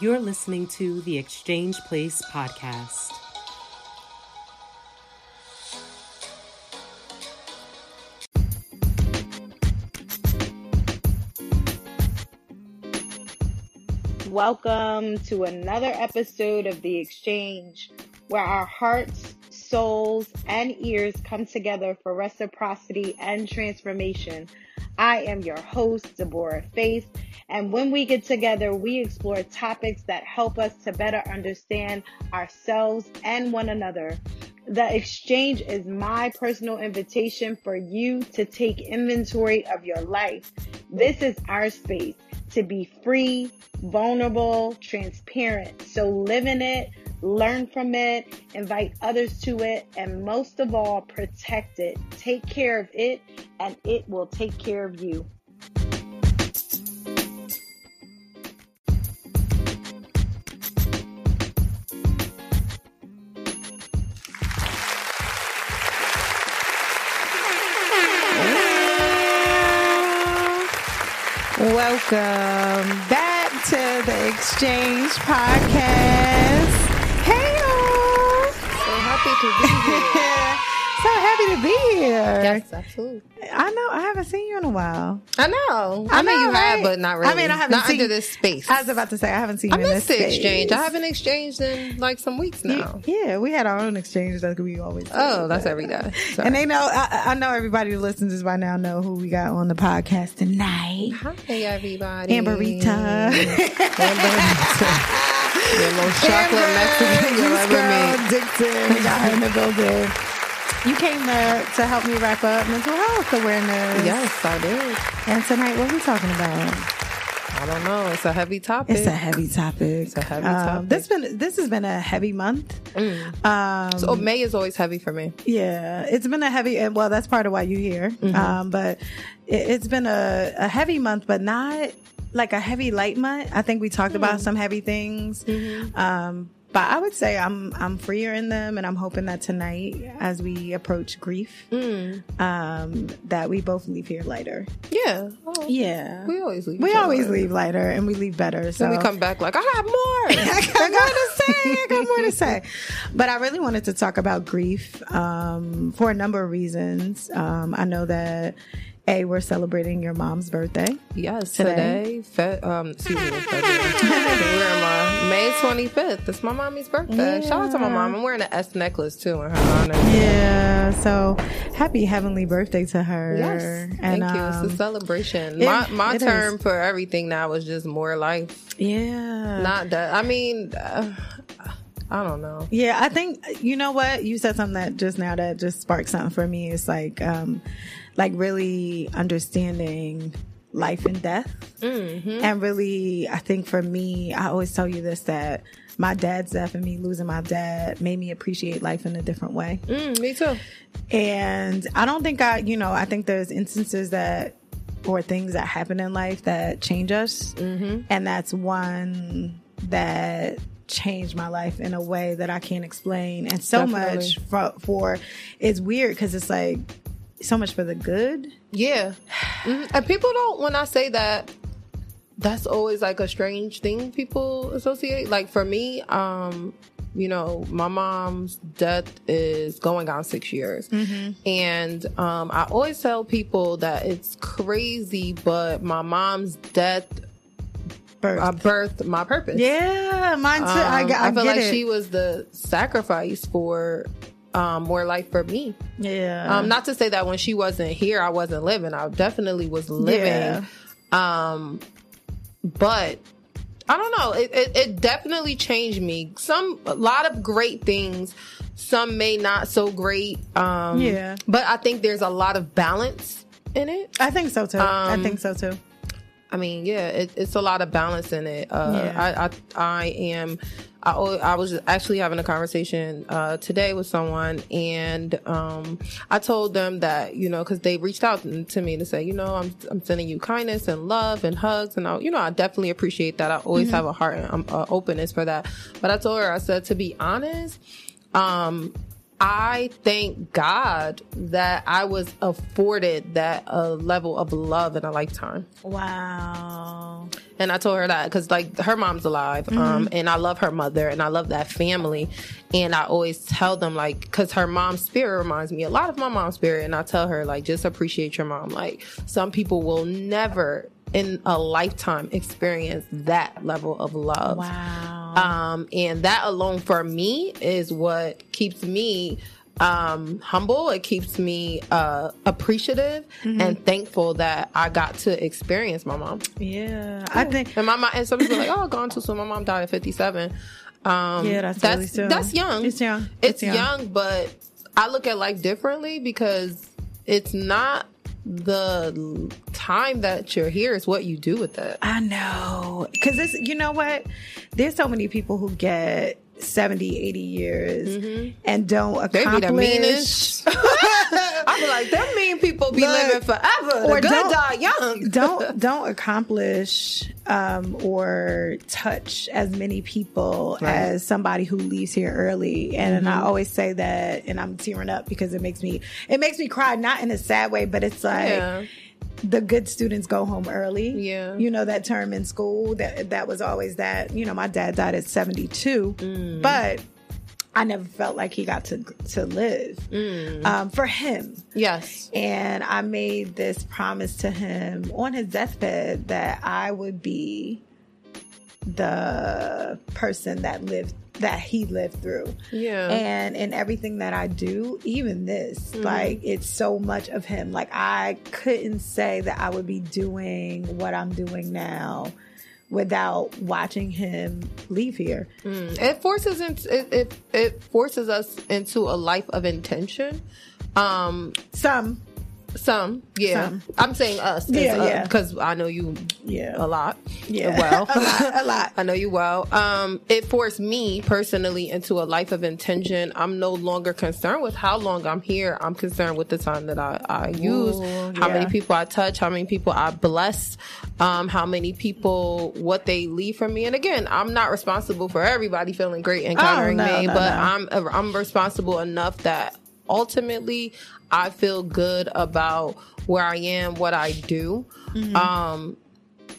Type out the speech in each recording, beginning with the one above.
You're listening to the Exchange Place podcast. Welcome to another episode of The Exchange, where our hearts, souls, and ears come together for reciprocity and transformation. I am your host, Deborah Faith, and when we get together, we explore topics that help us to better understand ourselves and one another. The exchange is my personal invitation for you to take inventory of your life. This is our space to be free, vulnerable, transparent. So live in it, learn from it, invite others to it, and most of all, protect it. Take care of it, and it will take care of you. Welcome back to the Exchange Podcast. Hey, y'all. So happy to be here. so happy to be here. yes, absolutely. I know. I haven't seen you in a while. I know. I I, mean, know, you have, but not really. I mean, I haven't not seen- under this space. I was about to say I haven't seen I you in this the space. exchange. I haven't exchanged in like some weeks now. Yeah, we had our own exchanges that we always. do, Oh, that's but- every day. Sorry. And they know. I, I know everybody who listens to this by now know who we got on the podcast tonight. Hi, everybody. Amberita. Amberita. the most chocolate Mexican you'll ever Girl Dixon got her in the building. You came to, to help me wrap up mental health awareness. Yes, I did. And tonight, what are we talking about? I don't know. It's a heavy topic. It's a heavy topic. It's a heavy Um, topic. This been this has been a heavy month. Um, so May is always heavy for me. yeah, it's been a heavy. and Well, that's part of why you're here. Mm-hmm. Um, but it, it's been a, a heavy month, but not like a heavy light month. I think we talked about Mm. some heavy things. Mm-hmm. Um, but I would say I'm I'm freer in them, and I'm hoping that tonight, as we approach grief, Mm. um, that we both leave here lighter. Yeah. Oh, Yeah, We always leave. we each other. always leave lighter, and we leave better. So Then we come back like, I have more. I got more to say. I got more to say. But I really wanted to talk about grief um, for a number of reasons. Um, I know that a we're celebrating your mom's birthday. Yes, Today? today, fe- um, excuse me, February. We're in my May 25th. It's my mommy's birthday. Shout out to my mom. I'm wearing an S necklace too in her honor. Yeah. So happy heavenly birthday to her. Yes, And, thank you. um, It's a celebration. it- my my term is. for everything now is just more life. yeah. Not that. I mean, uh, I don't know. Yeah, I think you know what you said something that just now that just sparked something for me. It's like, um, like really understanding life and death, Mm-hmm. and really, I think for me, I always tell you this that my dad's death and me losing my dad made me appreciate life in a different way. Mm, me too. And I don't think I, you know, I think there's instances that or things that happen in life that change us. Mm-hmm. And that's one that changed my life in a way that I can't explain. And so Definitely. much for, for it's weird because it's like so much for the good. Yeah. Mhm. And people don't, when I say that, that's always like a strange thing people associate. Like for me, um, you know, my mom's death is going on six years. And um, I always tell people that it's crazy, but my mom's death Birth. uh, birthed my purpose. yeah, mine too. I, Um, got- I, I, feel get like it. she was the sacrifice for um, more life for me. yeah. Um, not to say that when she wasn't here, I wasn't living. I definitely was living. Yeah. Um, but I don't know. It, it, it definitely changed me. Some, a lot of great things. Some may not so great. Um, Yeah. But I think there's a lot of balance in it. I think so too. I Um, think so too. I mean, yeah, it, it's a lot of balance in it. Uh, Yeah. I, I, I am. I, I was actually having a conversation uh, today with someone, and um, I told them that you know because they reached out to me to say, you know, I'm I'm sending you kindness and love and hugs, and I, you know, I definitely appreciate that. I always have a heart and um, uh, openness for that. But I told her, I said, to be honest, um, I thank God that I was afforded that uh, level of love in a lifetime Wow. and I told her that because like her mom's alive, Mm-hmm. um, and I love her mother and I love that family, and I always tell them like because her mom's spirit reminds me a lot of my mom's spirit, and I tell her like just appreciate your mom. Like some people will never in a lifetime experience that level of love. Wow. Um, and that alone for me is what keeps me um humble it keeps me uh appreciative Mm-hmm. and thankful that i got to experience my mom yeah. I think and my mom and some people are like oh gone too soon my mom died at 57 um Yeah, that's that's really soon. that's young It's young. it's, It's young. young. but i look at life differently because it's not the time that you're here is what you do with it I know. Cause it's, you know what? There's so many people who get 70, 80 years and don't Mm-hmm. they be the accomplish. meanest i be like them mean people be Look, living forever or or good don't- die young don't don't accomplish um, or touch as many people Right. Mm-hmm. as somebody who leaves here early. And I always say that, and I'm tearing up because it makes me it makes me cry, not in a sad way, but it's like yeah the good students go home early. Yeah. You know that term in school that that was always that, you know, my dad died at 72, Mm. but I never felt like he got to to live Mm. um, for him. yes And I made this promise to him on his deathbed that I would be the person that lived that he lived through. yeah And in everything that I do, even this, like it's so much of him. Like I couldn't say that I would be doing what I'm doing now without watching him leave here. Mm. It forces it it it forces us into a life of intention. Um, Some, some, yeah. Some. I'm saying us, cause, Yeah, uh, yeah. 'cause I know you yeah, a lot. yeah, well, a lot, a lot. I know you well. Um, it forced me personally into a life of intention. I'm no longer concerned with how long I'm here. I'm concerned with the time that I, I use, Ooh, how many people I touch, how many people I bless, um, how many people, what they leave from me. And again, I'm not responsible for everybody feeling great encountering Oh, no, me, no, but no. I'm, I'm responsible enough that ultimately I feel good about where I am, what I do. Mm-hmm. Um,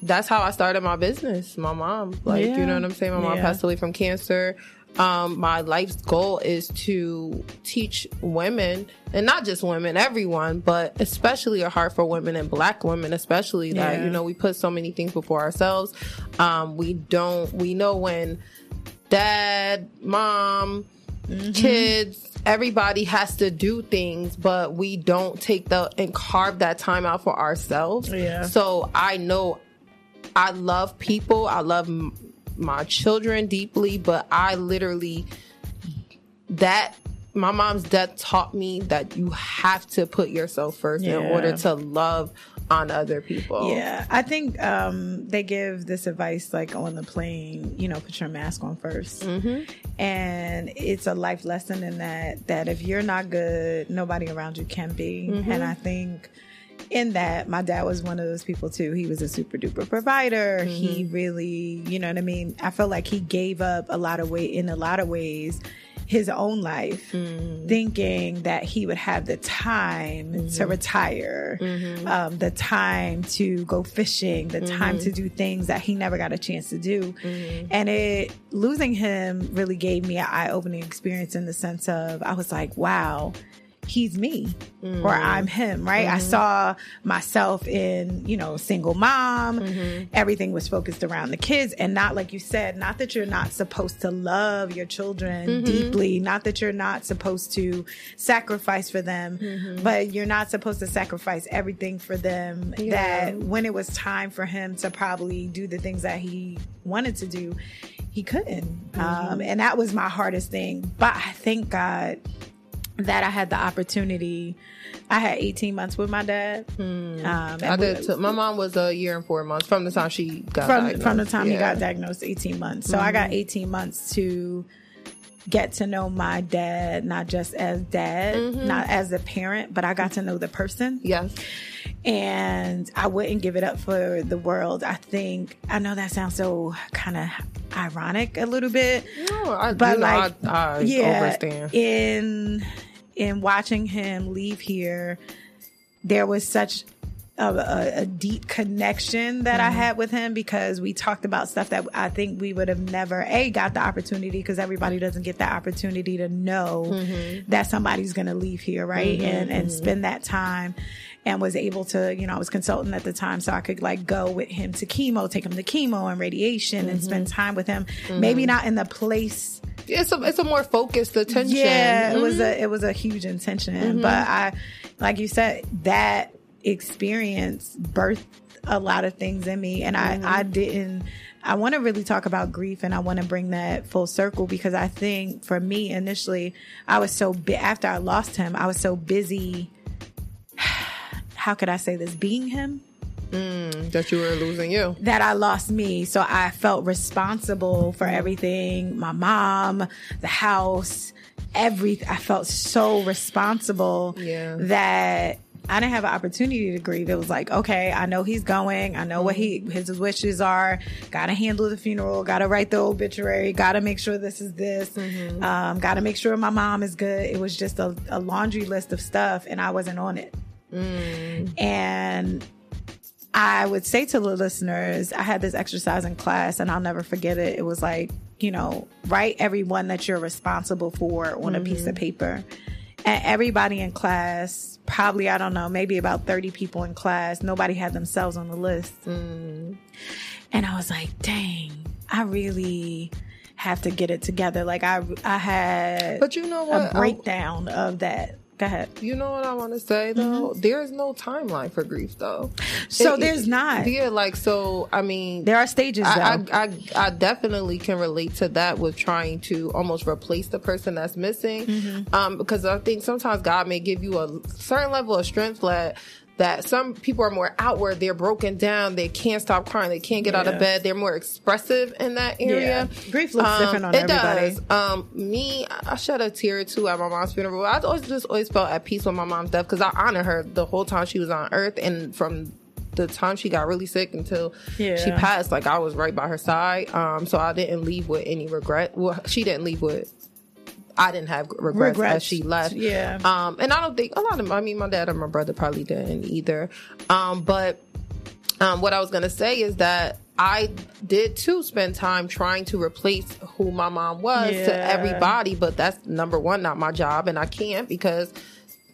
that's how I started my business. My mom, like, you know what I'm saying? My mom Yeah. passed away from cancer. Um, my life's goal is to teach women, and not just women, everyone, but especially a heart for women and black women, especially that, Yeah. you know, we put so many things before ourselves. Um, we don't, we know when dad, mom, Mm-hmm. kids, everybody has to do things, but we don't take the and carve that time out for ourselves. Yeah. So I know I love people. I love m- my children deeply, but I literally that my mom's death taught me that you have to put yourself first in order to love on other people. Yeah, I think um, they give this advice like on the plane. You know, put your mask on 1st Mm-hmm. and it's a life lesson in that that if you're not good, nobody around you can be. Mm-hmm. And I think in that, my dad was one of those people too. He was a super duper provider. He Mm-hmm. really, you know what I mean. I felt like he gave up a lot of weight in a lot of ways. His own life, Mm-hmm. thinking that he would have the time to retire, Mm-hmm. um, the time to go fishing, the time to do things that he never got a chance to do. Mm-hmm. And it losing him really gave me an eye opening experience in the sense of I was like, wow, he's me or mm-hmm. I'm him, right? I mm-hmm. saw myself in, you know, single mom. Mm-hmm. Everything was focused around the kids and not like you said, not that you're not supposed to love your children deeply, not that you're not supposed to sacrifice for them, but you're not supposed to sacrifice everything for them Yeah. that when it was time for him to probably do the things that he wanted to do, he couldn't. Um, and that was my hardest thing. But I thank God that I had the opportunity. I had 18 months with my dad. Um, I did. Too. My mom was a year and four months from the time she got from diagnosed. from the time he Yeah. Mm-hmm. got diagnosed 18 months so i got 18 months to get to know my dad not just as dad Mm-hmm. not as a parent but i got to know the person Yes. And i wouldn't give it up for the world. I think i know that sounds so kind of ironic a little bit No, I, but know, like I, I yeah understand. in in watching him leave here there was such a, a, a deep connection that I mm-hmm. had with him because we talked about stuff that I think we would have never a got the opportunity because everybody doesn't get the opportunity to know mm-hmm. that somebody's going to leave here, right? Mm-hmm. And and spend that time and was able to, you know, I was consultant at the time, so I could like go with him to chemo, take him to chemo and radiation and spend mm-hmm. time with him. Mm-hmm. Maybe not in the place It's a it's a more focused attention. yeah, it was Mm-hmm. a it was a huge intention, mm-hmm. but I, like you said, that experience birthed a lot of things in me, and I I didn't. I want to really talk about grief, and I want to bring that full circle because I think for me initially, I was so bi- after I lost him, I was so busy. How could I say this? Being him mm, that you were losing you. that I lost me. So I felt responsible for everything my mom, the house, everything. I felt so responsible Yeah. that I didn't have an opportunity to grieve. It was like, okay, I know he's going. I know what he mm-hmm. his wishes are. Got to handle the funeral. Got to write the obituary. Got to make sure this is this. Mm-hmm. Um, Got to make sure my mom is good. It was just a, a laundry list of stuff, and I wasn't on it. And I would say to the listeners, I had this exercise in class and I'll never forget it. It was like, you know, write everyone that you're responsible for on a piece of mm-hmm. paper. And everybody in class, probably, I don't know, maybe about 30 people in class, nobody had themselves on the list. Mm. And I was like, dang, I really have to get it together. Like I, I had But you know what? a breakdown of that. Go ahead. You know what I want to say though? There is no timeline for grief though. Mm-hmm. So there's not. Yeah, like so. I mean, There are stages though. I, I, I I definitely can relate to that with trying to almost replace the person that's missing. Mm-hmm. Um, because I think sometimes God may give you a certain level of strength that that some people are more outward, they're broken down, they can't stop crying, they can't get out of bed, they're more expressive in that area. Yeah. Grief looks different on it everybody. Does. Um, me, I shed a tear or two at my mom's funeral. I always just always felt at peace with my mom's death because I honor her the whole time she was on earth and from the time she got really sick until she passed, like I was right by her side. Um, so I didn't leave with any regret. Well, she didn't leave with. I didn't have regrets, Regrets, as she left. yeah. Um, and I don't think a lot of. I mean, my dad and my brother probably didn't either. Um, but um, what I was gonna say is that I did too spend time trying to replace who my mom was to everybody, but that's number one, not my job, and I can't because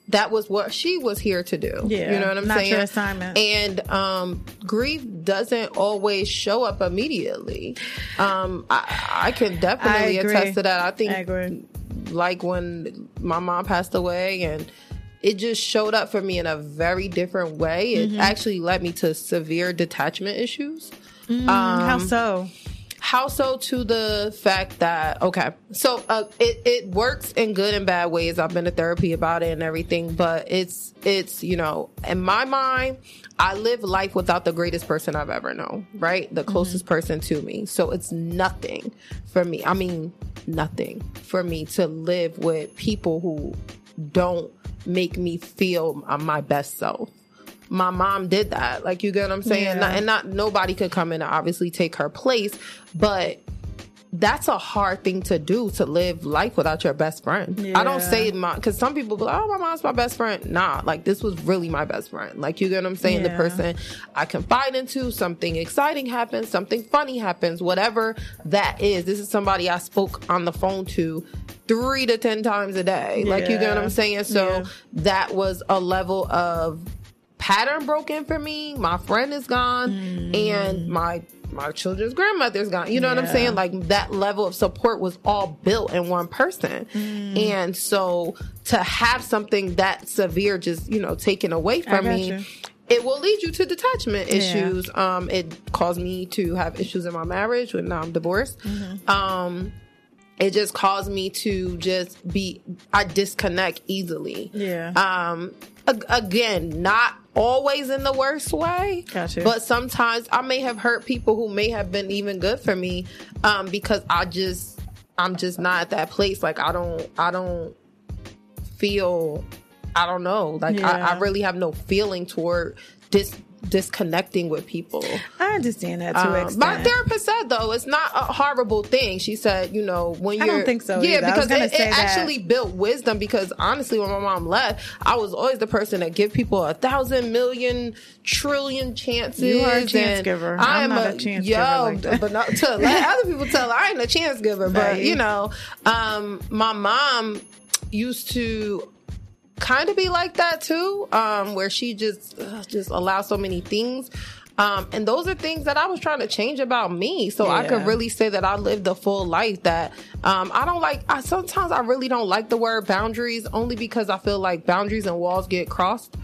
that was what she was here to do. Yeah, you know what I'm not saying? your assignment. And um, grief doesn't always show up immediately. Um, I, I can definitely I attest to that. I think I agree. Like when my mom passed away and it just showed up for me in a very different way. It Mm-hmm. actually led me to severe detachment issues. How so? How so to the fact that okay, so uh, it it works in good and bad ways. I've been to therapy about it and everything, but it's it's you know in my mind, I live life without the greatest person I've ever known, right? The closest person to me. So it's nothing for me. I mean, nothing for me to live with people who don't make me feel my best self my mom did that. Like you get what I'm saying? Yeah. Not- and not nobody could come in and obviously take her place, but that's a hard thing to do to live life without your best friend. I don't Yeah. say my because some people be like, oh, my mom's my best friend. Nah, like this was really my best friend. Like you get what I'm saying? The person I confide into, something exciting happens, something funny happens, whatever that is. This is somebody I spoke on the phone to three to ten times a day. Like you get what I'm saying? So Yeah. that was a level of pattern broken for me. My friend is gone, and my my children's grandmother's gone. You know what I'm saying? Like that level of support was all built in one person, and so to have something that severe just you know taken away from me. you. It will lead you to detachment issues. Um, it caused me to have issues in my marriage when now I'm divorced. Mm-hmm. Um, it just caused me to just be I disconnect easily. Yeah. Um again, not always in the worst way. Gotcha. But sometimes I may have hurt people who may have been even good for me um because I just I'm just not at that place like I don't I don't feel I don't know. Like I, Yeah. I really have no feeling toward dis disconnecting with people. I I understand that to an Um, extent. my therapist said though it's not a horrible thing. She said, you know, when you're don't think so Yeah, either. Because it, it actually built wisdom. Because honestly, when my mom left, I was always the person that give people a thousand million trillion chances. You are a chance giver. I I'm am not a chance yo, giver like but not to let other people tell I ain't a chance giver. But Right. you know, um, my mom used to kind of be like that too, um, where she just uh, just allows so many things. Um, and those are things that I was trying to change about me, so I could really say that I lived a full life. That um, I don't like. I sometimes I really don't like the word boundaries, only because I feel like boundaries and walls get crossed.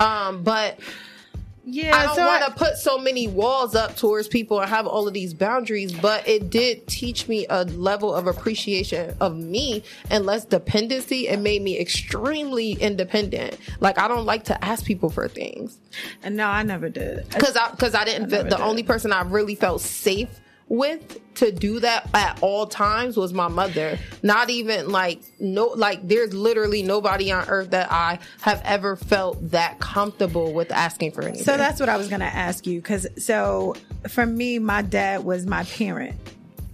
Um, but yeah, I don't so want to put so many walls up towards people and have all of these boundaries, but it did teach me a level of appreciation of me and less dependency. It made me extremely independent. Like I don't like to ask people for things And no, I never did. because I because I didn't. feel the did. only person I really felt safe with to do that at all times was my mother. Not even like no like there's literally nobody on earth that I have ever felt that comfortable with asking for anything. So that's what I was going to ask you. Because so for me, my dad was my parent.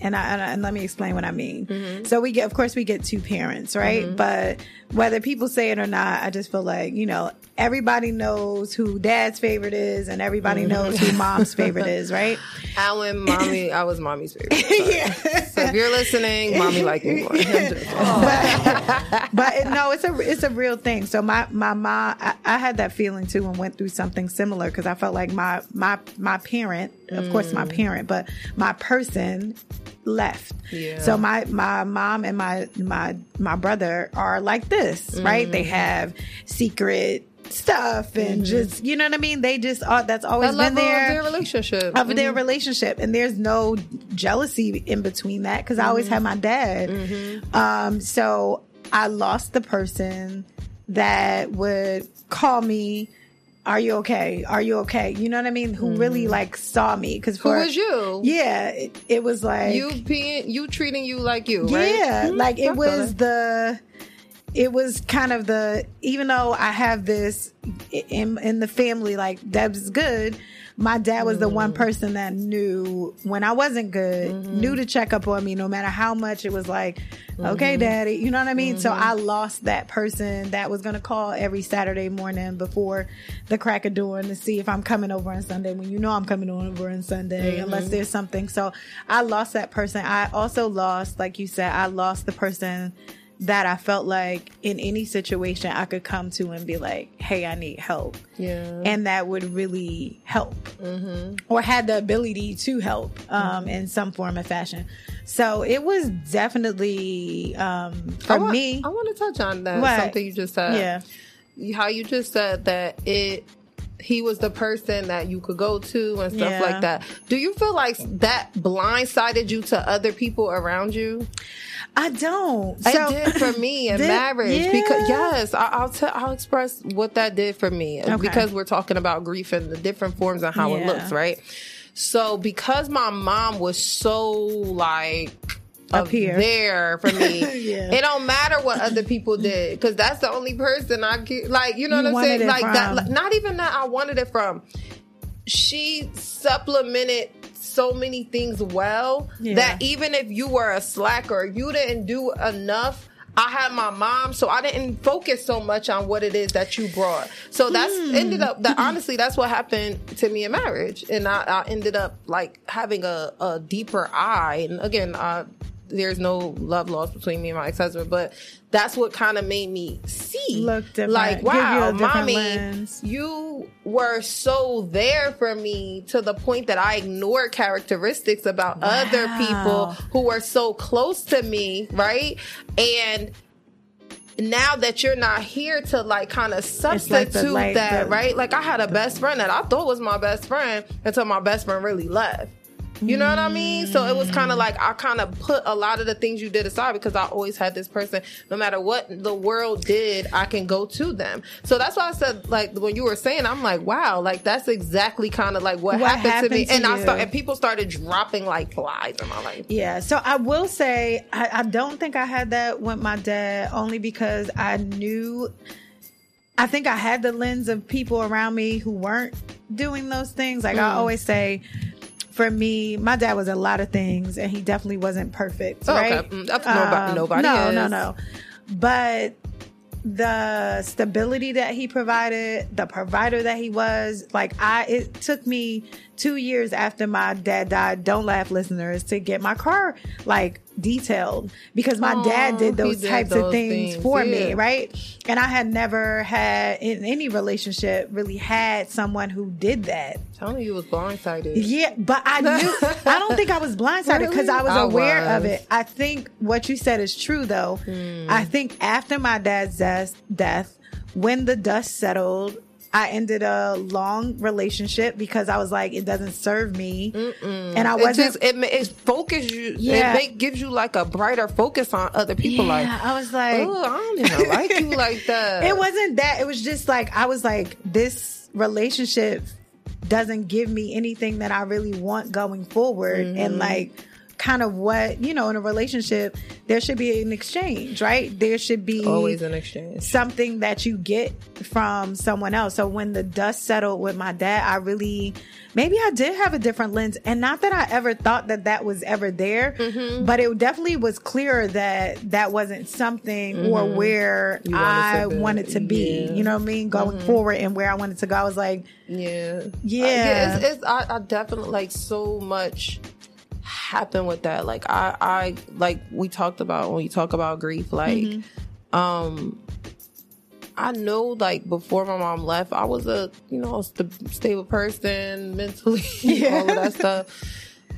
And, I, and, I- and let me explain what I mean. Mm-hmm. So we get, of course, we get two parents, right? But whether people say it or not, I just feel like you know everybody knows who dad's favorite is, and everybody Mm-hmm. knows who mom's favorite is, right? Alan, mommy, I was mommy's favorite. Sorry. So if you're listening, mommy like me more. I'm but it, no, it's a it's a real thing. So my my mom, I, I had that feeling too, and went through something similar because I felt like my my my parent, of course, my parent, but my person left. Yeah. So my my mom and my my my brother are like this, right? They have secret stuff and mm-hmm. just you know what I mean. They just are. That's always that been there of their relationship. of their mm-hmm. relationship and there's no jealousy in between that because i always mm-hmm. had my dad um so i lost the person that would call me are you okay are you okay you know what i mean who really like saw me because Who was you? yeah it, it was like You being you treating you like you, right? yeah, Mhm. like it was the it was kind of the even though I have this in in the family like Deb's good, my dad was the Mm. one person that knew when I wasn't good, Mm-hmm. knew to check up on me no matter how much it was like, okay, Mm-hmm. daddy, you know what I mean? So I lost that person that was going to call every Saturday morning before the crack of dawn to see if I'm coming over on Sunday when you know I'm coming over on Sunday Mm-hmm. unless there's something. So I lost that person. I also lost, like you said, I lost the person that I felt like in any situation I could come to and be like, hey, I need help. Yeah. And that would really help or had the ability to help um, in some form or fashion. So it was definitely um, for I want, me. I want to touch on that. What? Something you just said. yeah. How you just said that it he was the person that you could go to and stuff Yeah. like that. Do you feel like that blindsided you to other people around you? I don't. it So, did for me in Did- marriage because yes, I, I'll tell I'll express what that did for me uh, Okay. because we're talking about grief and the different forms and how it looks, right? So because my mom was so like Up here. there for me, Yeah. it don't matter what other people did because that's the only person I get. Like you know You what I'm saying? Like that. like, not even that I wanted it from. She supplemented so many things well Yeah. that even if you were a slacker, you didn't do enough. I had my mom, so I didn't focus so much on what it is that you brought. So that's Hmm. ended up that honestly, that's what happened to me in marriage, and I, I ended up like having a, a deeper eye. And again, uh, there's no love lost between me and my ex husband, but that's what kind of made me see, Look different. like you wow, different mommy, lens. you were so there for me to the point that I ignored characteristics about other people who were so close to me, right? And now that you're not here to like kind of like substitute the- like that, the- right? Like I had a best friend that I thought was my best friend until my best friend really left. You know what I mean? So it was kind of like I kind of put a lot of the things you did aside because I always had this person. No matter what the world did, I can go to them. So that's why I said, like when you were saying, I'm like, wow, like that's exactly kind of like what, What happened, happened to me. to and I you. start, and people started dropping like flies in my life. Yeah, so I will say I, I don't think I had that with my dad only because I knew I think I had the lens of people around me who weren't doing those things. Like I mm. always say, for me, my dad was a lot of things, and he definitely wasn't perfect. Oh, right? okay. Mm, that's nobody- nobody No, is. no, no. But the stability that he provided, the provider that he was, like I, it took me two years after my dad died. Don't laugh, listeners, to get my car like detailed because my Aw, dad did those did types those of things, things, for yeah. me, right? And I had never had in any relationship really had someone who did that. telling you, you was blindsided. Yeah, but I knew. I don't think I was blindsided because I was I aware of it. I think what you said is true, though. Hmm. I think after my dad's death, death, when the dust settled, I ended a long relationship because I was like, it doesn't serve me, and I wasn't. just it, ma- it focus you. Yeah. It make, gives you like a brighter focus on other people. yeah, Like, I was like, oh, I don't even like you like that. it wasn't that. It was just like I was like, this relationship doesn't give me anything that I really want going forward, Mm-hmm. and like kind of what you know in a relationship there should be an exchange right there should be always an exchange. something that you get from someone else. So when the dust settled with my dad, I really, maybe I did have a different lens. And not that I ever thought that that was ever there, Mm-hmm. but it definitely was clear that that wasn't something or where Mm-hmm. Wanted I to wanted to be. Yeah. Mm-hmm. You know what I mean? Going forward and where I wanted to go. I was like, Yeah, Yeah. it's, it's I, I definitely like so much happened with that. Like I, I like we talked about when you talk about grief. Like, Mm-hmm. um, I know like before my mom left, I was a you know st- stable person mentally, yeah. all of that stuff.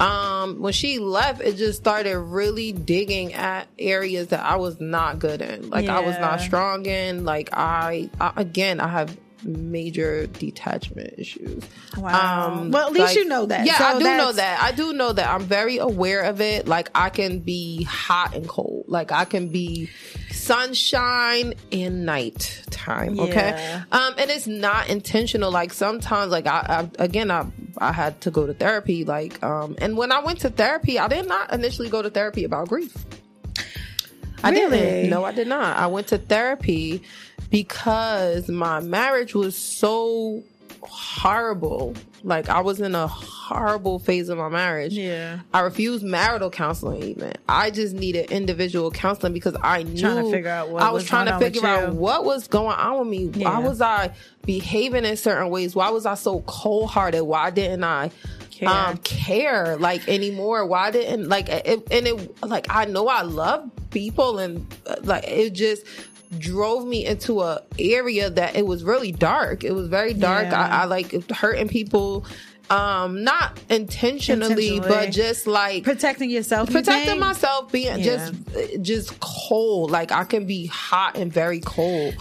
Um, when she left, it just started really digging at areas that I was not good in. Like I was not strong in. Like I, I again, I have major detachment issues. Wow. Well, at least you know that. Yeah, So I do know that. I do know that. I'm very aware of it. Like I can be hot and cold. Like I can be sunshine and night time. Okay. Yeah. Um, and it's not intentional. Like sometimes, like I, I again, I I had to go to therapy. Like, um, and when I went to therapy, I did not initially go to therapy about grief. I Really? didn't. No, I did not. I went to therapy because my marriage was so horrible. Like I was in a horrible phase of my marriage. Yeah. I refused marital counseling even. I just needed individual counseling because I knew Trying to figure out what I was, was trying to figure out what was going on with me. Yeah. Why was I behaving in certain ways? Why was I so cold hearted? Why didn't I Care. um care like anymore? Why didn't like it, and it like I know I love people and uh, like it just drove me into a area that it was really dark. It was very dark. Yeah. I, I like hurting people um not intentionally, Intentionally. but just like Protecting yourself. protecting think? myself being Yeah. just just cold like i can be hot and very cold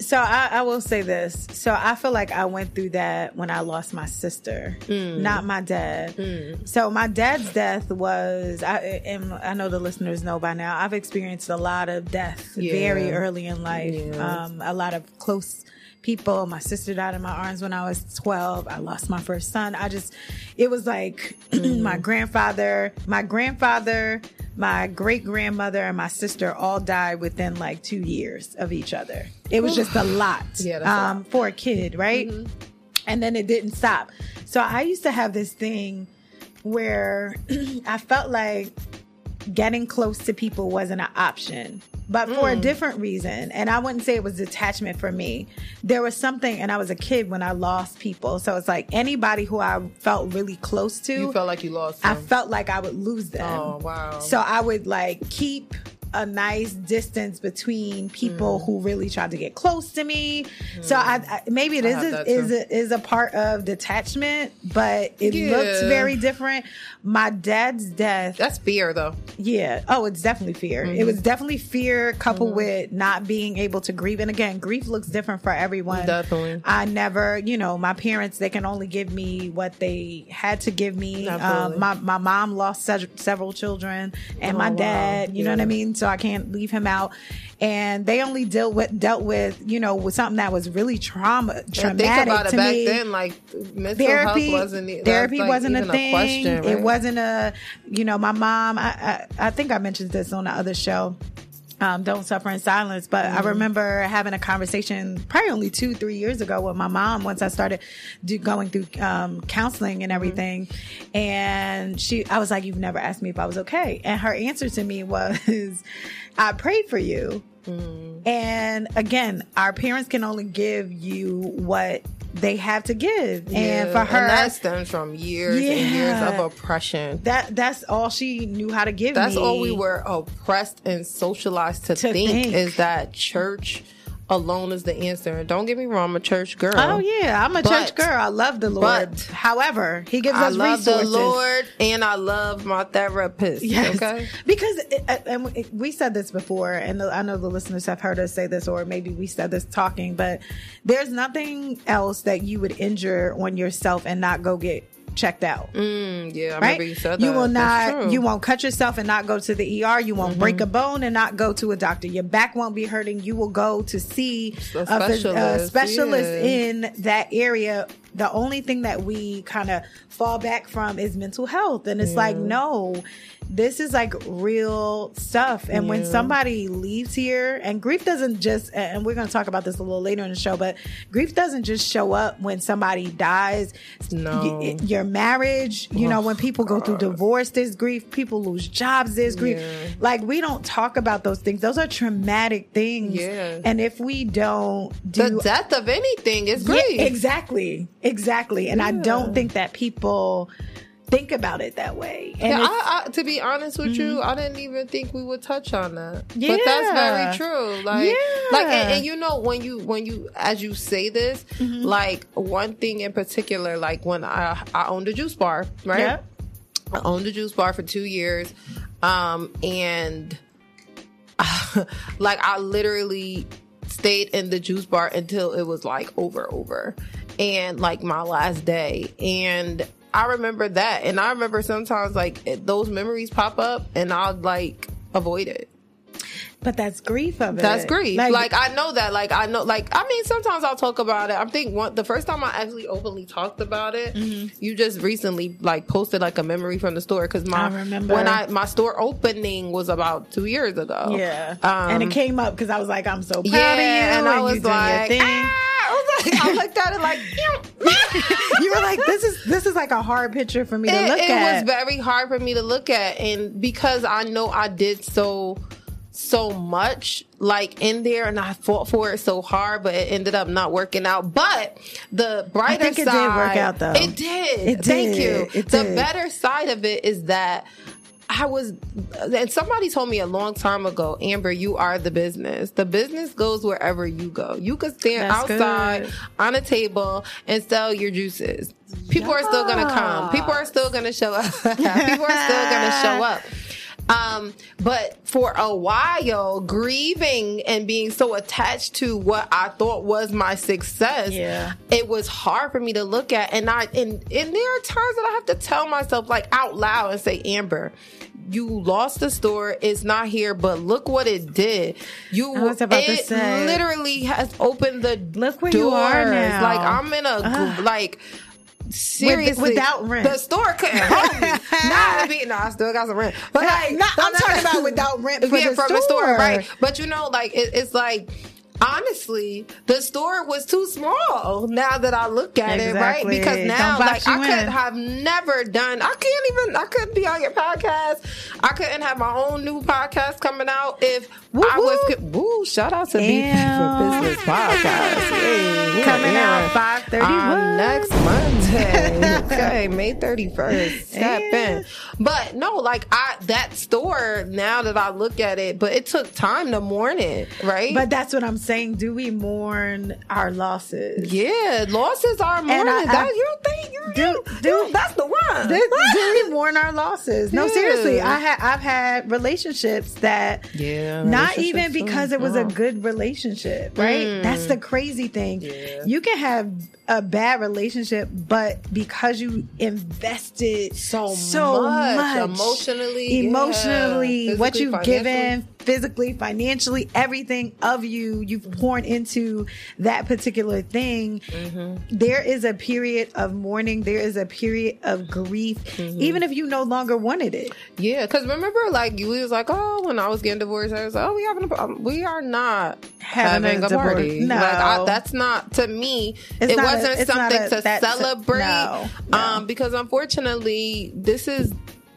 So I, I will say this. So I feel like I went through that when I lost my sister, Mm. not my dad. So my dad's death was, I, and I know the listeners know by now. I've experienced a lot of death Yeah. very early in life. Yeah. Um, a lot of close people. My sister died in my arms when I was twelve. I lost my first son. I just, it was like Mm. my grandfather, my grandfather. My great grandmother and my sister all died within like two years of each other. It was just a lot, Yeah, that's a lot. um, for a kid, right? And then it didn't stop. So I used to have this thing where I felt like getting close to people wasn't an option, but for Mm. a different reason. And I wouldn't say it was detachment for me. There was something, and I was a kid when I lost people. So it's like anybody who I felt really close to, you felt like you lost I felt like I would lose them. oh wow So I would like keep a nice distance between people Mm. who really tried to get close to me. So I, I maybe it is a, is a, is a part of detachment, but it Yeah. looks very different. My dad's death, that's fear though yeah. Oh, it's definitely fear. Mm-hmm. It was definitely fear coupled with not being able to grieve. And again, grief looks different for everyone. Definitely. I never, you know, my parents, they can only give me what they had to give me. Um, my, my mom lost se- several children and Oh, my wow. dad, you know what I mean? So I can't leave him out. And they only dealt with, dealt with, you know, with something that was really trauma, traumatic think about it. to back me. then like mental therapy health wasn't therapy like, wasn't a thing. question, it wasn't a you know my mom I, I i think i mentioned this on the other show um, don't suffer in silence. But I remember having a conversation probably only two, three years ago with my mom once I started do, going through um, counseling and everything. And she, I was like, "You've never asked me if I was okay," and her answer to me was, "I prayed for you." And again, our parents can only give you what they have to give. And for her, and that stems from years and years of oppression. that that's all she knew how to give That's me. all we were oppressed and socialized to, To think, think. is that church alone is the answer. Don't get me wrong, I'm a church girl. Oh yeah, I'm a But- church girl. I love the Lord. but- However, He gives I us love resources. the Lord and I love my therapist. Yes. Okay. Because, it, and we- we said this before, and I know the listeners have heard us say this, or maybe we said this talking, but there's nothing else that you would injure on yourself and not go get checked out. Mm, yeah, I Right? remember you said that. You will not. Mm-hmm. You won't cut yourself and not go to the ER. You won't break a bone and not go to a doctor. Your back won't be hurting. You will go to see A a, phys- a specialist, specialist yeah. in that area. The only thing that we kind of fall back from is mental health, and it's like no. This is like real stuff. And when somebody leaves here, and grief doesn't just, and we're going to talk about this a little later in the show, but grief doesn't just show up when somebody dies. No. Y- your marriage, you know, when oh, people go through divorce, there's grief. People lose jobs, there's grief. Yeah. Like we don't talk about those things. Those are traumatic things. Yeah. And if we don't do. the death of anything is Yeah, grief. exactly, exactly. And I don't think that people think about it that way. And Yeah, Mm-hmm. I, I, to be honest with you, I didn't even think we would touch on that. Yeah. But that's very true. Like, Yeah. like, and, and you know, when you, when you, as you say this, Mm-hmm. like one thing in particular, like when I, I owned a juice bar, right? Yeah. I owned a juice bar for two years, um, and like I literally stayed in the juice bar until it was like over, over, and like my last day, and I remember that, and I remember sometimes like those memories pop up, and I'll like avoid it. but that's grief of it. That's grief. Like, I know that. Like I know. Like I mean, sometimes I'll talk about it. I think one the first time I actually openly talked about it, Mm-hmm. you just recently like posted like a memory from the store because my I remember. when I my store opening was about two years ago. yeah. Um, and it came up because I was like, I'm so proud yeah, of you. and I was like, ah, I was like, I looked at it like. you were like, this is this is like a hard picture for me to it, look it at. It was very hard for me to look at and because i know i did so so much like in there and i fought for it so hard but it ended up not working out but the brighter think it side did work out, though. it did It thank you It the did. better side of it is that I was, and somebody told me a long time ago, Amber, you are the business. The business goes wherever you go. You could stand That's outside good. on a table and sell your juices. People are still gonna come. People are still gonna show up. People are still gonna show up. Um, but for a while, grieving and being so attached to what I thought was my success, Yeah. it was hard for me to look at. And I and, and there are times that I have to tell myself like out loud and say, Amber, you lost the store. It's not here, but look what it did. You I was about to it literally has opened the Look where you are now. Like I'm in a like seriously without rent. The store couldn't hold me. nah, nah, I still got some rent. But like, Nah, I'm talking about without rent for yeah, the from the store, store. right? But you know, like it, it's like. Honestly, the store was too small. Now that I look at it, right? Because now, like, I could have never done. I can't even. I couldn't be on your podcast. I couldn't have my own new podcast coming out if I was. Woo! Shout out to BP for Business podcast. We Coming out 5:30 on um, next Monday. Okay, May thirty first. Step Yeah. in. But no, like I that store. Now that I look at it, but it took time to mourn it, right? But that's what I'm saying. Do we mourn our losses? yeah, losses are mourning. I- that I- you think you Do- you, do- you- that's the one. Do, do we mourn our losses? No, Yeah. seriously. I had I've had relationships that Yeah, not even because it was a Oh. good relationship, right? Mm. That's the crazy thing. You can have a bad relationship, but because you invested So so much, much, emotionally, yeah, emotionally, what you've given. Physically, financially, everything of you, you've poured into that particular thing. There is a period of mourning. There is a period of grief, even if you no longer wanted it. Yeah, because remember, like you was like, oh, when I was getting divorced, I was like, oh, we having a, um, we are not Having having, a a, divorce. party. No. like, I, that's not to me. It's it wasn't not something a- to a- celebrate. no, no. Um, because unfortunately, this is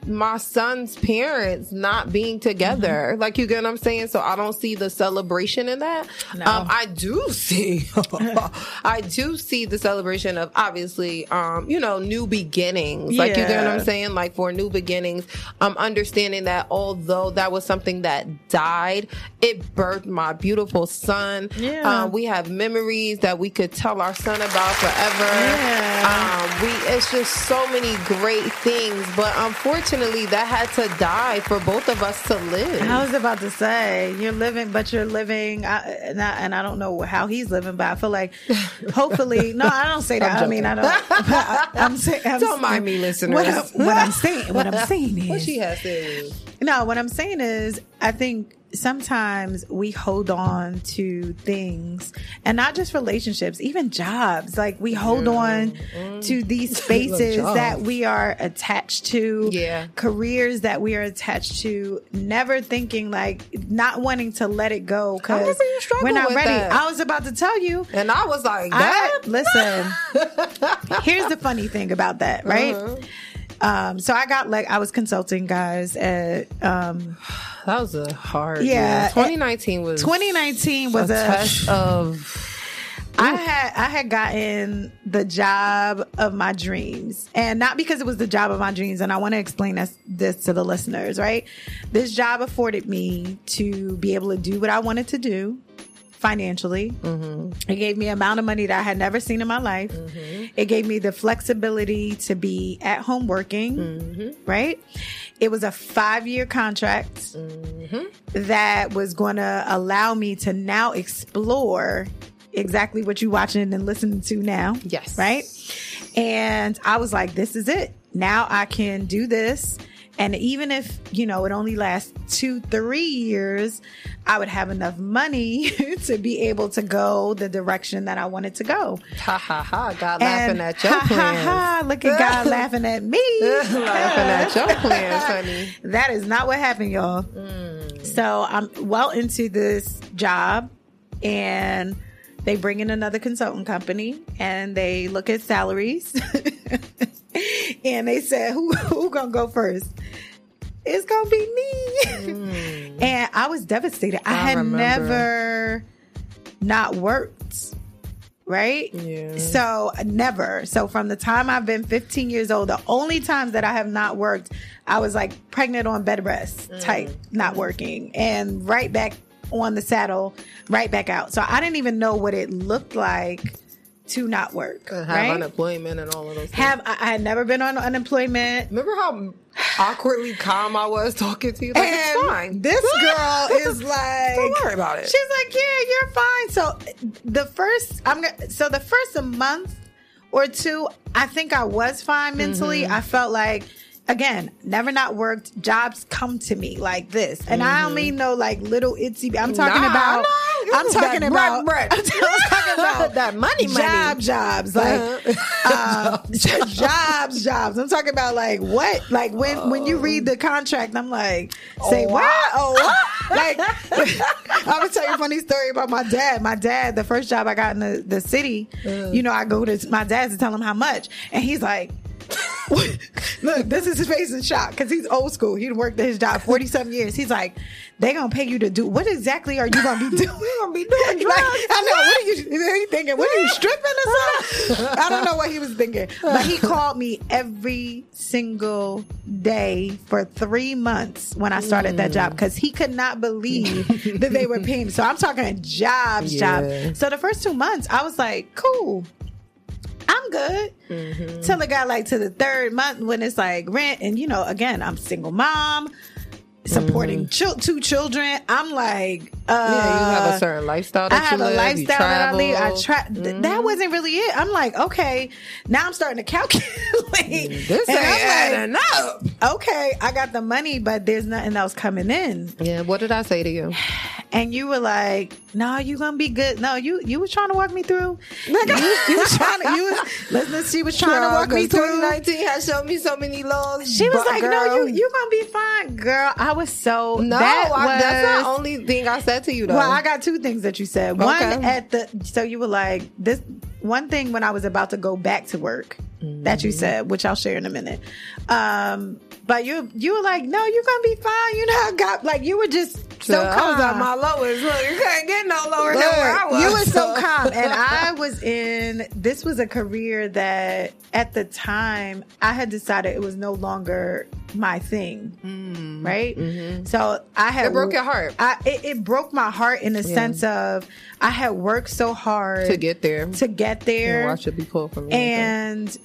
my son's parents not being together. Mm-hmm. Like you get what I'm saying? So I don't see the celebration in that. No. Um, I do see, I do see the celebration of obviously, um, you know, new beginnings. Like you get what I'm saying? Like for new beginnings, um, understanding that although that was something that died, it birthed my beautiful son. Yeah. Um, we have memories that we could tell our son about forever. Yeah. Um, we, it's just so many great things, but unfortunately that had to die for both of us to live. I was about to say you're living, but you're living, I, and, I, and I don't know how he's living, but I feel like hopefully, no, I don't say that. I mean, I don't. I, I'm saying, I'm, Don't mind me, listeners. What, I, what I'm saying, what I'm saying is, what she has said. No, what I'm saying is, I think sometimes we hold on to things and not just relationships, even jobs. Like we hold on to these spaces that we are attached to, Yeah. careers that we are attached to, never thinking like not wanting to let it go because remember you struggled we're not ready. that. I was about to tell you. And I was like, I, that? listen, here's the funny thing about that, right? Uh-huh. Um, so I got like I was consulting guys at um that was a hard Yeah, year. 2019 was 2019 was a, a, test of I had I had gotten the job of my dreams, and not because it was the job of my dreams. And I want to explain this, this to the listeners, right? This job afforded me to be able to do what I wanted to do financially. Mm-hmm. It gave me an amount of money that I had never seen in my life. Mm-hmm. It gave me the flexibility to be at home working, mm-hmm. right? It was a five year contract that was going to allow me to now explore exactly what you're watching and listening to now. Yes. Right. And I was like, this is it. Now I can do this. And even if, you know, it only lasts two, three years, I would have enough money to be able to go the direction that I wanted to go. ha ha ha. God And laughing at your ha, ha, plans. ha, look at God laughing at me. laughing at your plans, honey. That is not what happened, y'all. Mm. So I'm well into this job and they bring in another consultant company and they look at salaries and they said, who, who gonna go first? It's gonna be me. Hmm. and I was devastated. I, I had remember. never not worked. Right? Yeah. So never. So from the time I've been 15 years old, the only times that I have not worked, I was like pregnant on bed rest mm. type, not working, and right back on the saddle, right back out. So I didn't even know what it looked like to not work. Have right? unemployment and all of those things. have I, I had never been on unemployment. Remember how awkwardly calm I was talking to you? Like, it's And fine. This girl is like, Don't worry about it. She's like, yeah, you're fine. So the first, I'm gonna. So the first month or two, I think I was fine mentally. Mm-hmm. I felt like. Again, never not worked. Jobs come to me like this, and I don't mean no like little itsy. I'm talking Mm-hmm. Nah, about. no, I'm talking about. bread. I'm talking about That money, money. job jobs like uh, jobs jobs i'm talking about like what like when when you read the contract i'm like say Oh, what wow. oh what like i'm gonna tell you a funny story about my dad my dad the first job i got in the, the city you know i go to my dad to tell him how much and he's like Look, this is his face in shock because he's old school. He worked at his job 47 years. He's like, they gonna pay you to do what exactly are you gonna be doing? We're gonna be doing drugs. Like, I know. What are you, thinking? What are you stripping or something? I don't know what he was thinking. But he called me every single day for three months when I started that job mm. because he could not believe that they were paying. me. So I'm talking jobs, Yeah. jobs. So the first two months, I was like, cool. I'm good. Mm-hmm. Till it got like to the third month when it's like rent, and you know, again, I'm single mom, supporting Mm-hmm. chil- two children. I'm like, Uh, yeah, you have a certain lifestyle that I have you a live. you lifestyle that I lead. I try. th- That wasn't really it. I'm like, okay, now I'm starting to calculate. This And ain't I'm adding up. okay, I got the money, but there's nothing else coming in. Yeah, what did I say to you? And you were like, "No, you gonna be good." No, you you was trying to walk me through. you, you was trying to. You was listen. She was trying to walk me through. 2019 has shown me so many lows. She was like, "No, girl, you you gonna be fine, girl." I was so No, That I, was, that's not the only thing I said to you though. Well, I got two things that you said. One at the so you were like this one thing when I was about to go back to work that you said, which I'll share in a minute. Um, but you you were like, no, you're gonna be fine. You know, I got like you were just so So I was at my lowest. Look, you can't get no lower than where I was. You were so calm, and I was in. This was a career that, at the time, I had decided it was no longer my thing. Right. So I had Mm. Mm-hmm. It broke your heart. I it, it broke my heart in the sense of I had worked so hard to get there. to get there, Yeah, watch it be pulled from me. and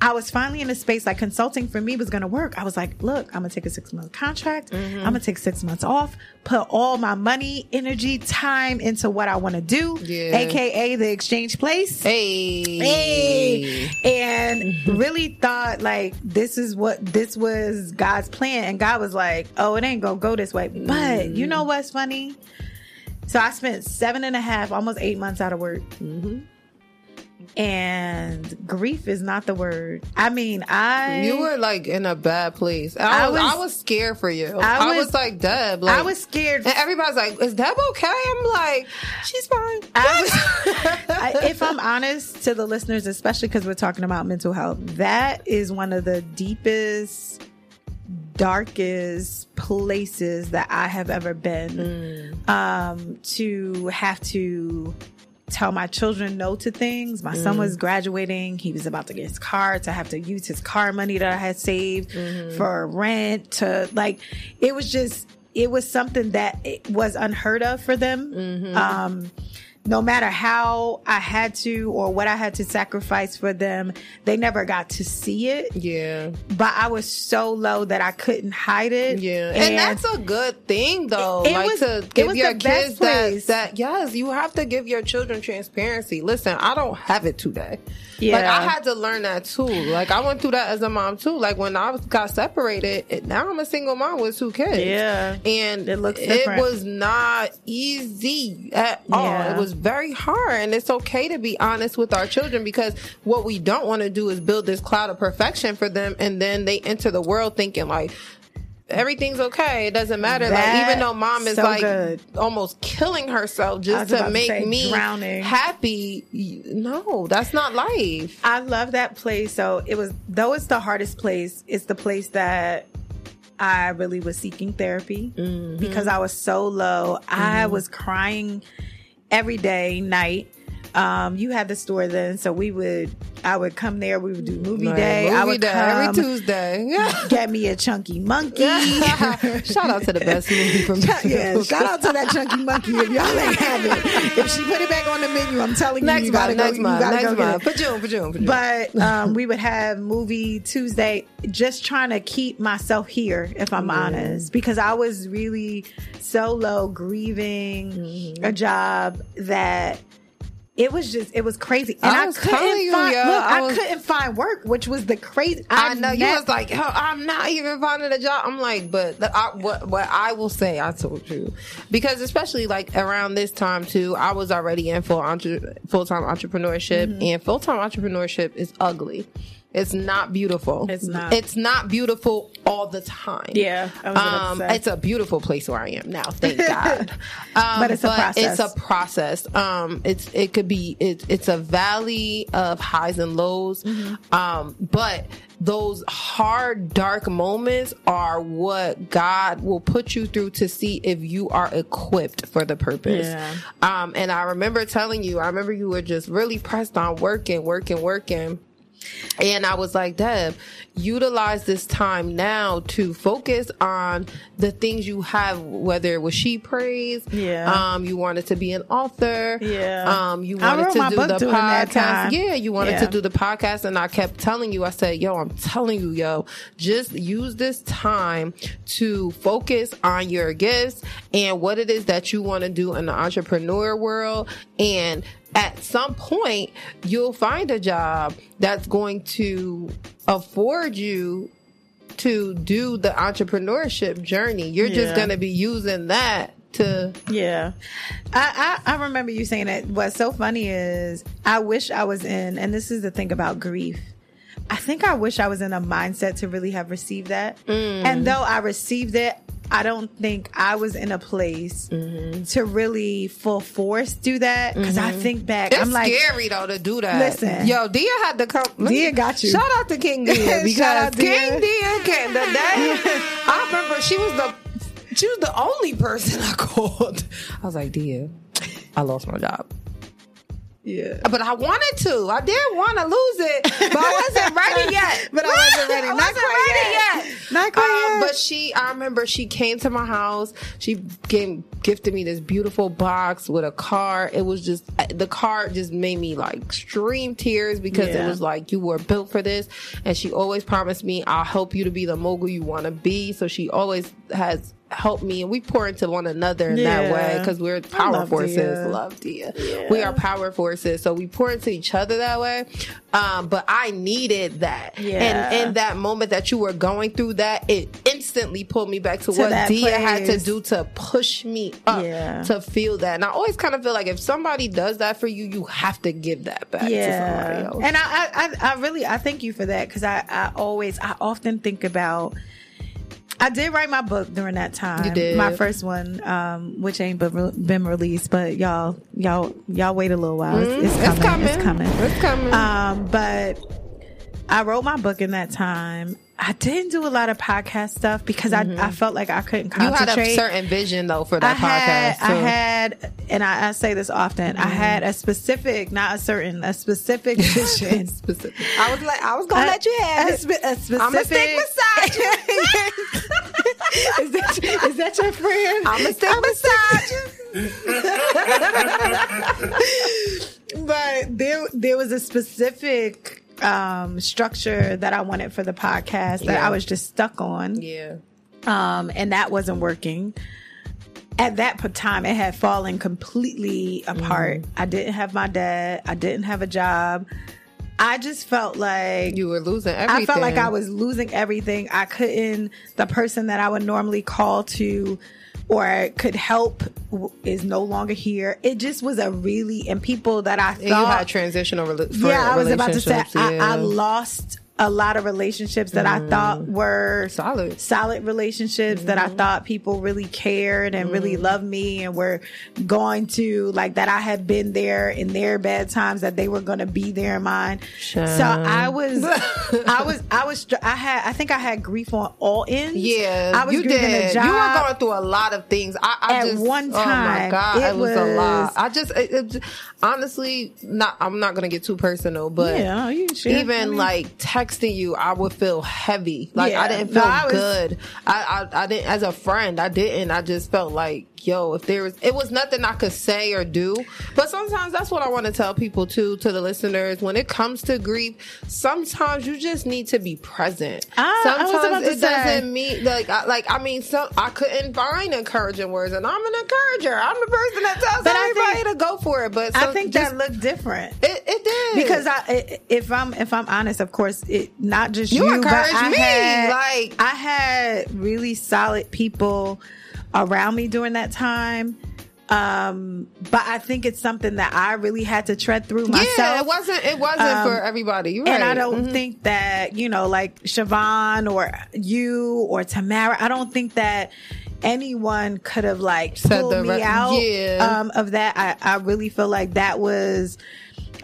I was finally in a space like consulting for me was going to work. I was like, look, I'm going to take a six month contract. Mm-hmm. I'm going to take six months off, put all my money, energy, time into what I want to do, Yeah. aka the exchange place. hey, Hey, and really thought like this is what this was God's plan, and God was like, "Oh, it ain't gonna go this way." But you know what's funny? So I spent seven and a half, almost eight months out of work, and grief is not the word. I mean, I You were like in a bad place. I I was, was- I was scared for you. I I was, was- like, Deb. Like, I was scared. and everybody's like, "Is Deb okay?" I'm like, "She's fine." I was, if I'm honest to the listeners, especially because we're talking about mental health, that is one of the deepest, darkest places that I have ever been. Um, to have to tell my children no to things. My son was mm. graduating. He was about to get his car to have to use his car money that I had saved mm-hmm. for rent to like, it was just, it was something that it was unheard of for them. Mm-hmm. Um, no matter how I had to or what I had to sacrifice for them, they never got to see it. yeah, But I was so low that I couldn't hide it. yeah, and, that's a good thing though. It- it like was- to give your kids that, that. Yes, you have to give your children transparency. Listen, I don't have it today. Yeah. Like I had to learn that too. Like I went through that as a mom too. Like when I got separated, now I'm a single mom with two kids. Yeah. and It looks it was not easy at all. Yeah. It was very hard, and it's okay to be honest with our children because what we don't want to do is build this cloud of perfection for them, and then they enter the world thinking like. Everything's okay. It doesn't matter. like even though mom is so like good. almost killing herself just to to make say me drowning. happy. No, that's not life. I love that place. So it was, though it's the hardest place, it's the place that I really was seeking therapy mm-hmm. because I was so low. I mm-hmm. was crying every day, night. Um, you had the store then, so we would, I would come there. We would do movie Like, day. I would day come, every Tuesday. get me a chunky monkey. Shout out to the best movie from yeah, shout out to that chunky monkey if y'all ain't have it. If she put it back on the menu, I'm telling you, next you gotta month. go. Next you month. gotta Next go month. it. For June. For June. For June. But um, we would have movie Tuesday, just trying to keep myself here, if I'm honest, because I was really so low, grieving Mm-hmm. a job that. It was just, it was crazy, and I I, couldn't you, find. yo, look, I I, couldn't find work, which was the crazy. I know you was like, I'm not even finding a job. I'm like, but the, I, what what I will say, I told you, because especially like around this time too, I was already in full entre- full time entrepreneurship, Mm-hmm. and full time entrepreneurship is ugly. It's not beautiful. It's not. It's not beautiful all the time. Yeah, I was about to um, it's a beautiful place where I am now. Thank God. Um, But it's a It's a process. process. Um, it's it could be it, it's a valley of highs and lows. Mm-hmm. Um, but those hard, dark moments are what God will put you through to see if you are equipped for the purpose. Yeah. Um, and I remember telling you, I remember you were just really pressed on working, working, working. And I was like, Deb, utilize this time now to focus on the things you have, whether it was she praise, Yeah. um, you wanted to be an author, Yeah. um, you wanted to do the podcast, yeah, you wanted Yeah. to do the podcast, and I kept telling you, I said, yo, I'm telling you, yo, just use this time to focus on your gifts and what it is that you want to do in the entrepreneur world and at some point you'll find a job that's going to afford you to do the entrepreneurship journey. You're just going to be using that to Yeah. I, I, I remember you saying that. What's so funny is I wish I was in, and this is the thing about grief. I think I wish I was in a mindset to really have received that. Mm. And though I received it, I don't think I was in a place Mm-hmm. to really full force do that. Because I think back, It's I'm like, scary though to do that. Listen. yo, Dia had to come. Dia got you. Shout out to King Dia Shout because out Dia. King Dia came the day. I remember she was the she was the only person I called. I was like, Dia, I lost my job. Yeah. But I wanted to. I did want to lose it, but I wasn't ready yet. But I wasn't ready. I Not wasn't quite ready yet. yet. Not quite Um, yet. But she, I remember she came to my house. She gave, gifted me this beautiful box with a card. It was just the card just made me like stream tears because Yeah. it was like you were built for this. And she always promised me, "I'll help you to be the mogul you want to be." So she always has helped me, and we pour into one another in that way because we're power love forces. Dia. Love Dia. We are power forces, so we pour into each other that way. Um, but I needed that, Yeah. and in that moment that you were going through that, it instantly pulled me back to, To what Dia had to do to push me up Yeah. to feel that. And I always kind of feel like if somebody does that for you, you have to give that back to somebody else. And I, I, I, I really, I thank you for that because I, I always, I often think about. I did write my book during that time. You did. my first one, um, which ain't been been released, but y'all, y'all, y'all wait a little while. It's, it's Mm-hmm. It's coming. It's coming. coming. It's coming. Um, but I wrote my book in that time. I didn't do a lot of podcast stuff because I, I felt like I couldn't Mm-hmm. you had concentrate. a certain vision though for I that had, podcast. Too. I had, and I, I say this often. I had a specific, not a certain, a specific vision. Specific. I was like, I was gonna let you have a, it. spe- a specific. I'm a stick beside is, that, is that your friend? I'm a stick beside you. but there, there was a specific um, structure that I wanted for the podcast that Yeah. I was just stuck on. Yeah. um, and that wasn't working. At that time, it had fallen completely apart. Mm-hmm. I didn't have my dad. I didn't have a job. I just felt like You were losing everything. I felt like I was losing everything. I couldn't. The person that I would normally call to or could help is no longer here. It just was a really and people that I And you thought had transitional rela- yeah, I was about to say relationships, I. I lost a lot of relationships that I thought mm. were Solid. solid relationships that I mm-hmm. thought people really cared and really mm-hmm. loved me and were going to like that I had been there in their bad times that they were going to be there in mine. So I was, I was, I was, I had, I think I had grief on all ends. Yeah, I was you did. a job. You were going through a lot of things. I, I At just one Oh my god, it it, was, a lot. I just, it, it, honestly, not. I'm not gonna get too personal, but Yeah, even I mean- like texting you, I would feel heavy. Like Yeah. I didn't No, feel I was- good. I, I, I didn't as a friend. I didn't. I just felt like, yo, if there was, it was nothing I could say or do. But sometimes that's what I want to tell people too, to the listeners. When it comes to grief, sometimes you just need to be present. Ah, I was sometimes to it say. doesn't mean like, I, like I mean, so I couldn't find encouraging words, and I'm an encourager. I'm the person that tells But everybody think- to go for it. But I some- think just- that looked different. it, it did because I, if I'm if I'm honest, of course, it not just You you, but I me, had like- I had really solid people around me during that time. Um, but I think it's something that I really had to tread through myself. yeah, it wasn't. It wasn't Um, for everybody. You're And right. I don't Mhm. think that, you know, like Siobhan or you or Tamara, I don't think that anyone could have like Said pulled the me re- out yeah. um, of that. I, I really feel like that was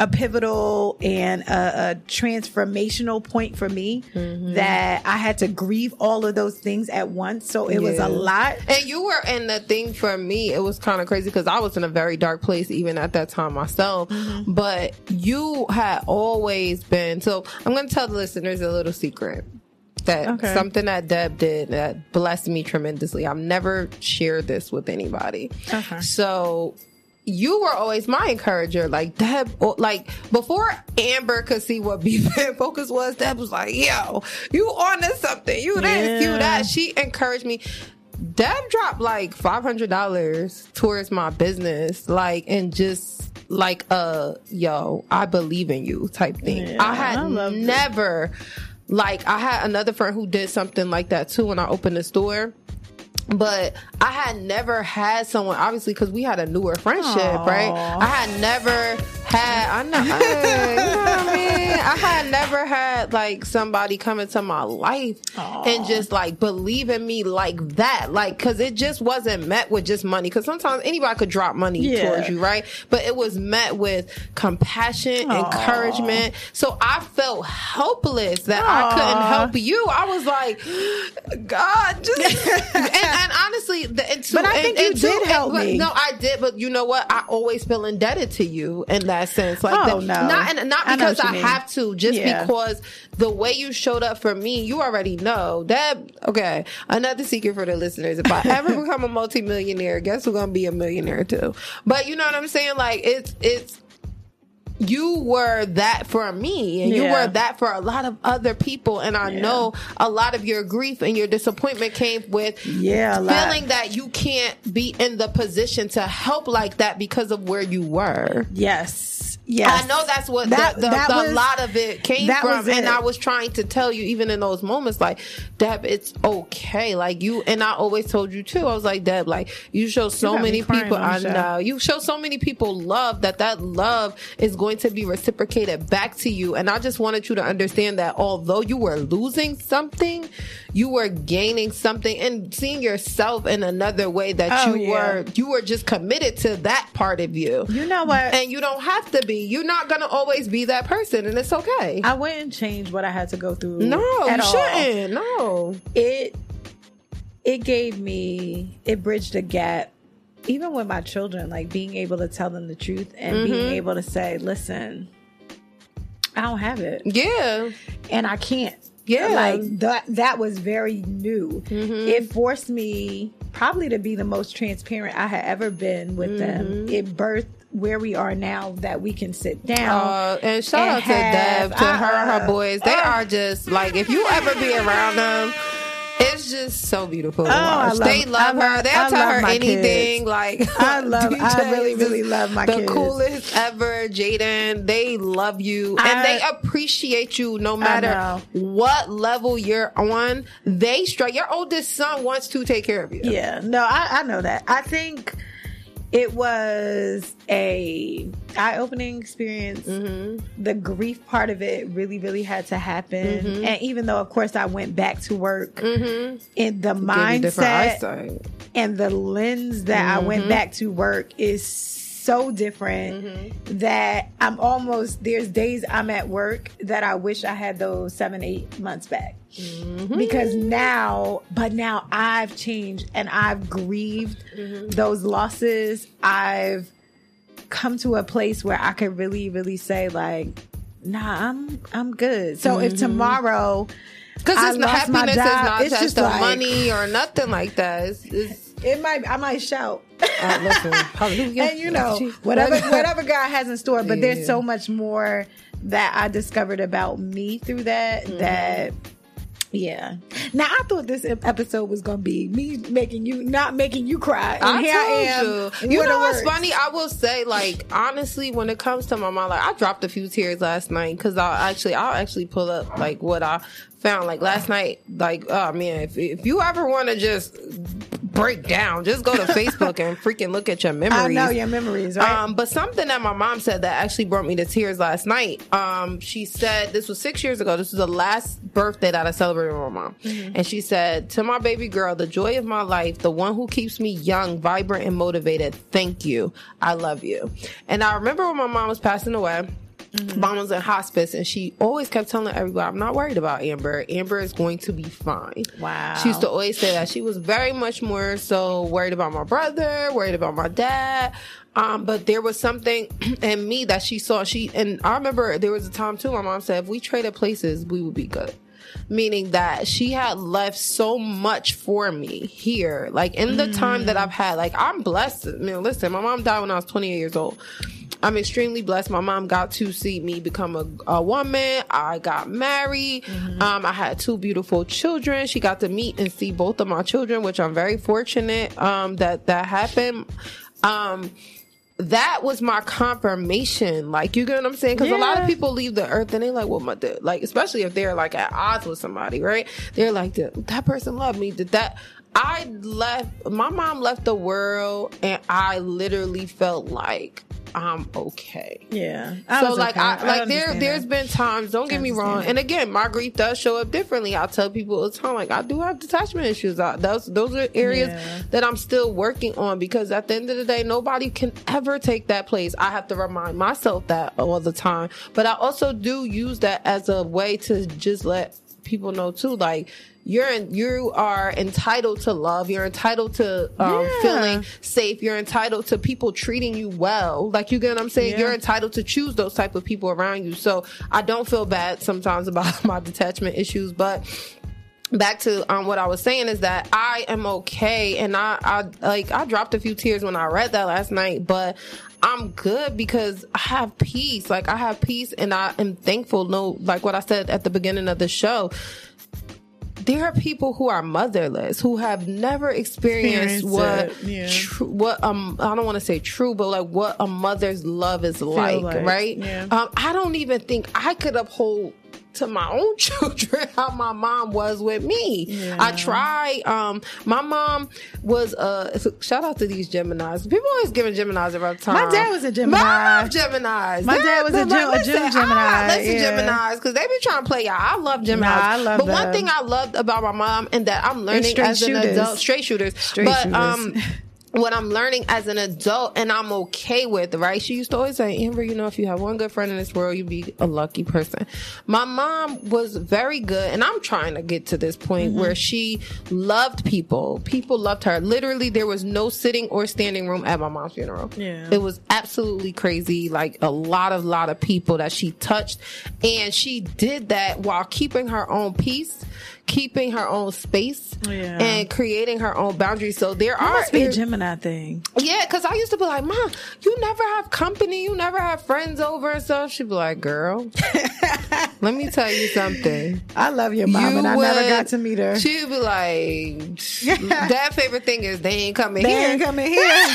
a pivotal and a, a transformational point for me Mm-hmm. that I had to grieve all of those things at once. So it was a lot. And you were, and the thing for me, it was kind of crazy because I was in a very dark place even at that time myself. Mm-hmm. But you had always been. So I'm going to tell the listeners a little secret. That Okay. something that Deb did that blessed me tremendously. I've never shared this with anybody. Okay. So you were always my encourager. Like Deb, like before Amber could see what Beef and Focus was, Deb was like, yo, you on to something. You this, you that. She encouraged me. Deb dropped like five hundred dollars towards my business, like and just like a yo, I believe in you type thing. Yeah, I had I love it. never like I had another friend who did something like that too when I opened the store. But I had never had someone, obviously, because we had a newer friendship, Aw. right? I had never had, I know, hey, you know what I mean? I had never had like somebody come into my life and just like believe in me like that. Like, cause it just wasn't met with just money. Cause sometimes anybody could drop money Yeah. towards you, right? But it was met with compassion, Aw. encouragement. So I felt helpless that I couldn't help you. I was like, God, just and, and honestly, the, and to, But I think you and to- did help me. No, I did, but you know what? I always feel indebted to you and that sense. Like, Oh, the- no. not and not because what I, have to, just Yeah. because the way you showed up for me, you already know that. Okay, another secret for the listeners: if I ever become a multimillionaire, guess who's gonna be a millionaire too? But you know what I'm saying? Like, it's it's you were that for me and you were that for a lot of other people and i Yeah. know a lot of your grief and your disappointment came with Yeah, a lot. feeling that you can't be in the position to help like that because of where you were Yes. Yes. I know that's what That- the, the, that the was- lot of it came from, was and. I was trying to tell you, even in those moments, like Deb, it's okay. Like you, and I always told you too. I was like, Deb, like you show so me many people. I show. know you show so many people love that. That love is going to be reciprocated back to you. And I just wanted you to understand that although you were losing something, you were gaining something and seeing yourself in another way that Oh, you yeah. were. You were just committed to that part of you. You know what? And you don't have to be. You're not gonna always be that person, and it's okay. I wouldn't change what I had to go through. no, you all. shouldn't. No. It it gave me it bridged a gap even with my children, like being able to tell them the truth and Mm-hmm. being able to say, listen, I don't have it. Yeah. and I can't. Yeah. Mm-hmm. Like that that was very new. It forced me probably to be the most transparent I had ever been with them. Mm-hmm. It birthed where we are now that we can sit down. Uh, and shout and out to have- Dev, to her and her uh, boys. They uh, are just like if you ever be around them, it's just so beautiful. Oh, I love- they love I her. They'll I tell her anything. kids. Like I love- I really, really love my kids. the kids. coolest ever. Jaden, they love you and they appreciate you no matter what level you're on. They strike. Your oldest son wants to take care of you. Yeah, no, I, I know that. I think it was a eye opening experience. Mm-hmm. The grief part of it really, really had to happen. Mm-hmm. And even though, of course, I went back to work, in the Give you mindset and the lens that I Mm-hmm. went back to work is so different Mm-hmm. that I'm almost there's days I'm at work that I wish I had those seven, eight months back. Mm-hmm. Because now, but now I've changed and I've grieved Mm-hmm. those losses. I've come to a place where I could really, really say, like, nah, I'm I'm good. So if tomorrow Because it's not lost my happiness is not it's just just the like- money or nothing like that. It's, it's it might I might shout. Uh, listen, hallelujah. and you know whatever whatever God has in store. But Yeah. there's so much more that I discovered about me through that. Mm-hmm. That yeah. Now I thought this episode was gonna be me making you not making you cry. And I here told I am. you. You know what's words. funny? I will say, like, honestly, when it comes to my mom, like, I dropped a few tears last night because I actually, I'll actually pull up like what I found. Like last night, like, oh man, if if you ever want to just break down, just go to Facebook and freaking look at your memories. I know your memories, right? Um, but something that my mom said that actually brought me to tears last night. Um, she said this was six years ago. This was the last birthday that I celebrated with my mom, and she said to my baby girl, "The joy of my life, the one who keeps me young, vibrant, and motivated. Thank you. I love you." And I remember when my mom was passing away. Mom was in hospice and she always kept telling everybody, I'm not worried about Amber. Amber is going to be fine. Wow. She used to always say that. She was very much more so worried about my brother, worried about my dad. Um, but there was something in me that she saw. She and I remember there was a time too. My mom said if we traded places, we would be good. Meaning that she had left so much for me here, like in the time that I've had. Like I'm blessed. I mean, listen, my mom died when I was 28 years old. I'm extremely blessed. My mom got to see me become a, a woman. I got married. Um, I had two beautiful children. She got to meet and see both of my children, which I'm very fortunate um, that that happened. Um, that was my confirmation. Like, you get what I'm saying? Because a lot of people leave the earth and they're like, well, my dad, like, especially if they're like at odds with somebody, right? They're like, that person loved me. Did that? I left, my mom left the world and I literally felt like I'm okay. Yeah. so like I, like there understand there's that. been times don't get me wrong that. and again my grief does show up differently I tell people all the time like I do have detachment issues I, those those are areas Yeah. that I'm still working on because at the end of the day nobody can ever take that place I have to remind myself that all the time but I also do use that as a way to just let people know too like you're in, you are entitled to love. You're entitled to um, Yeah. feeling safe. You're entitled to people treating you well. Like you get what I'm saying. Yeah. You're entitled to choose those type of people around you. So I don't feel bad sometimes about my detachment issues, but back to um, what I was saying is that I am okay, and I, I like I dropped a few tears when I read that last night, but I'm good because I have peace. Like I have peace, and I am thankful. No, like what I said at the beginning of the show. There are people who are motherless who have never experienced what yeah. tru- what um I don't want to say true, but like what a mother's love is like, like, right? yeah. Um, I don't even think I could uphold to my own children how my mom was with me. Yeah. I try. Um, my mom was uh shout out to these Geminis. People always giving Geminis a rough time. My dad was a Gemini. I love Geminis. My dad was a they're Gem- a like, listen, Gemini, I listen yeah. Geminis because they be trying to play y'all. I love Geminis. Nah, I love but one thing I loved about my mom and that I'm learning as an adult, straight shooters. Straight but shooters. um what I'm learning as an adult and I'm okay with, right? She used to always say, Amber, you know, if you have one good friend in this world, you'd be a lucky person. My mom was very good, and I'm trying to get to this point Mm-hmm. where she loved people. People loved her. Literally, there was no sitting or standing room at my mom's funeral. Yeah. It was absolutely crazy. Like a lot of, lot of people that she touched. And she did that while keeping her own peace, keeping her own space, Yeah. and creating her own boundaries. So there That are must be a Gemini thing. yeah, because I used to be like, Mom, you never have company, you never have friends over and stuff. She'd be like, Girl, let me tell you something. I love your mom, You and I never got to meet her. She'd be like, That favorite thing is they ain't coming They here. ain't coming here.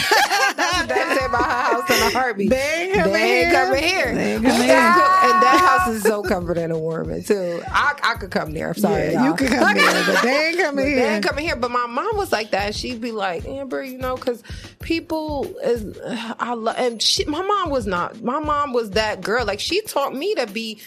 That's what they say about her house in a heartbeat. They ain't coming They ain't here. coming here. They ain't coming here. and that house is so comforting and warming too. I, I could come there. I'm sorry, Yeah, you could come here, but they ain't coming here. They ain't coming here. But my mom was like that. She'd be like, Amber, you know, because people is I love and she, my mom was not. My mom was that girl. Like she taught me to be.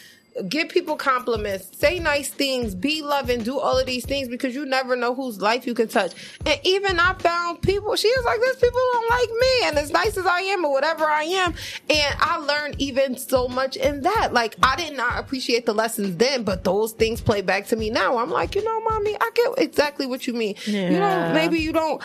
Give people compliments, say nice things, be loving, do all of these things because you never know whose life you can touch. And even I found people, she was like, There's people don't like me, and as nice as I am or whatever I am. And I learned even so much in that. Like, I did not appreciate the lessons then, but those things play back to me now. I'm like, you know, mommy, I get exactly what you mean. You know, maybe you don't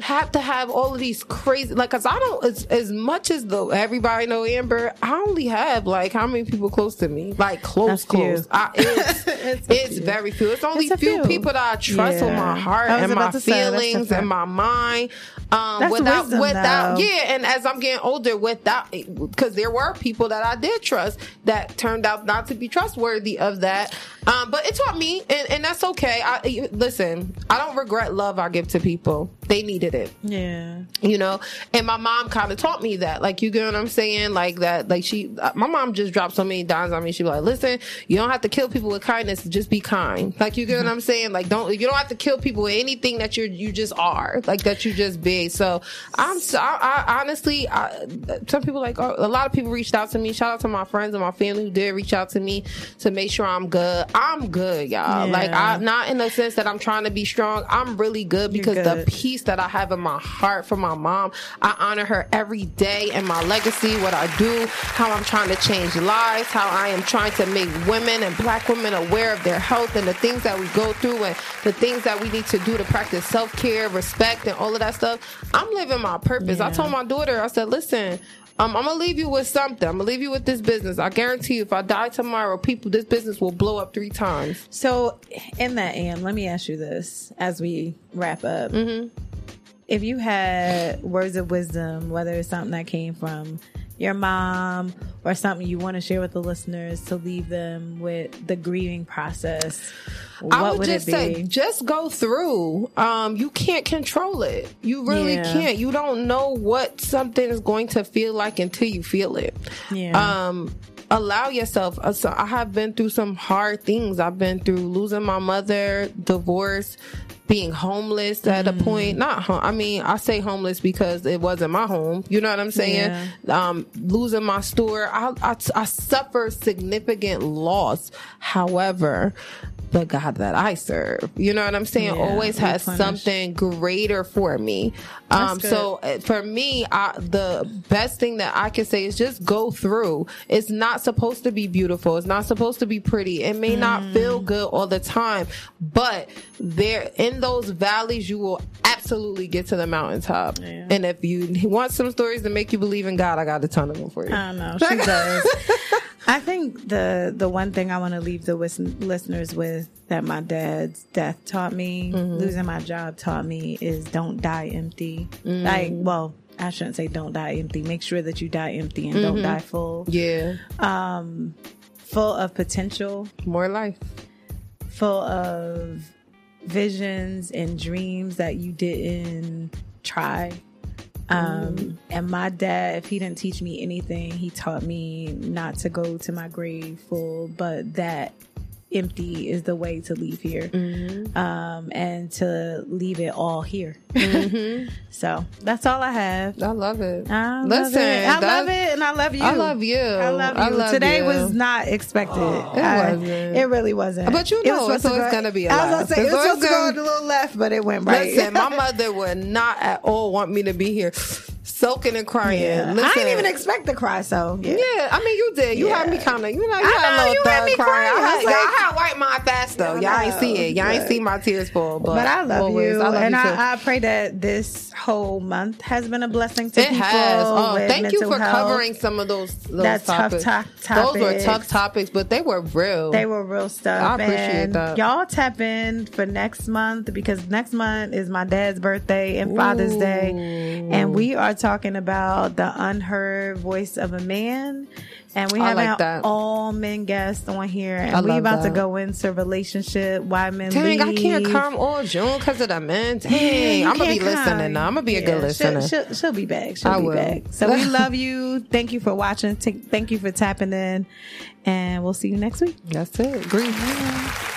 have to have all of these crazy like because i don't as, as much as though everybody know amber i only have like how many people close to me? Like close That's close. I, it's, It's it's few. very few. It's only It's a few, few. people that i trust with my heart and my to say, that's a feelings and my mind. Um That's without wisdom, without though. yeah and as i'm getting older without because there were people that i did trust that turned out not to be trustworthy of that. Um but it taught me and, and that's okay. I listen i don't regret love i give to people. They needed it Yeah. you know? And my mom kind of taught me that. Like you get what i'm saying? Like that like she uh, my mom just dropped so many dimes on me. She like listen you don't have to kill people with kindness. Just be kind. Like you get what i'm saying? Like don't you don't have to kill people with anything that you're you just are. Like that you just be. So i'm so i, I honestly I, some people like oh, a lot of people reached out to me. Shout out to my friends and my family who did reach out to me to make sure i'm good. I'm good y'all. Yeah. like i'm not in the sense that i'm trying to be strong. I'm really good because the good. peace peace that I have in my heart for my mom. I honor her every day and my legacy, what I do, how I'm trying to change lives, how I am trying to make women and black women aware of their health and the things that we go through and the things that we need to do to practice self care, respect, and all of that stuff. I'm living my purpose. I told my daughter, I said, listen, um, I'm gonna leave you with something. I'm gonna leave you with this business. I guarantee you, if I die tomorrow, people, this business will blow up three times. So, in that, Am, let me ask you this as we wrap up. Mm-hmm. If you had words of wisdom, whether it's something that came from your mom or something you want to share with the listeners to leave them with the grieving process, what I would, would just it say, just go through. Um, you can't control it. You really Yeah. can't. You don't know what something is going to feel like until you feel it. Yeah. Um, allow yourself. uh, So I have been through some hard things. I've been through losing my mother, divorce, being homeless at a Mm. point. Not, home. I mean, I say homeless because it wasn't my home. You know what I'm saying? Um, losing my store. I, I, I suffer significant loss. However, the God that I serve, you know what I'm saying, Yeah, always has something greater for me. Um, so uh, for me, I, the best thing that I can say is just go through. It's not supposed to be beautiful. It's not supposed to be pretty. It may not Mm. feel good all the time, but there in those valleys, you will absolutely get to the mountaintop. Yeah. And if you want some stories to make you believe in God, I got a ton of them for you. I know. She does. I think the the one thing I want to leave the wis- listeners with that my dad's death taught me, Mm-hmm. losing my job taught me, is don't die empty. Mm. Like, well, I shouldn't say don't die empty. Make sure that you die empty and Mm-hmm. don't die full, yeah, Um, full of potential, more life. full of visions and dreams that you didn't try. Um, and my dad, if he didn't teach me anything, he taught me not to go to my grave full, but that empty is the way to leave here. Um, and to leave it all here. so that's all I have. I love it. I love Listen, it. I love it, and I love you. I love you. I love you. I love Today you. was not expected. It I- wasn't. It really wasn't. But you It know supposed it's to always go- gonna be a I was gonna say it was supposed to go a little left, but it went right. Listen, my mother would not at all want me to be here soaking and crying. yeah. Listen, I didn't even expect to cry. So yeah. Yeah, I mean, you did. You had me kind of, you know, you I had know, a little you had thug me crying. crying. I was like- had wiped my fast though. Y'all ain't see it. Y'all ain't see my tears fall. But, But I love always. you, I love and you. I, I pray that this whole month has been a blessing to it people. has. Oh, thank you for health. covering some of those, those That tough topics. Those were tough topics, but they were real. They were real stuff. I appreciate and that. Y'all tap in for next month because next month is my dad's birthday and Father's Day. And we are talking about the unheard voice of a man. And we have like an that. all men guests on here. And we about to go into relationship, why men Dang, leave. I can't come all June because of the men. Dang, yeah, I'm gonna be can't listening now. I'm gonna be a good listener. She'll, she'll, she'll be back. She'll I be will. back. So we love you. Thank you for watching. Thank you for tapping in. And we'll see you next week. That's it. Grief.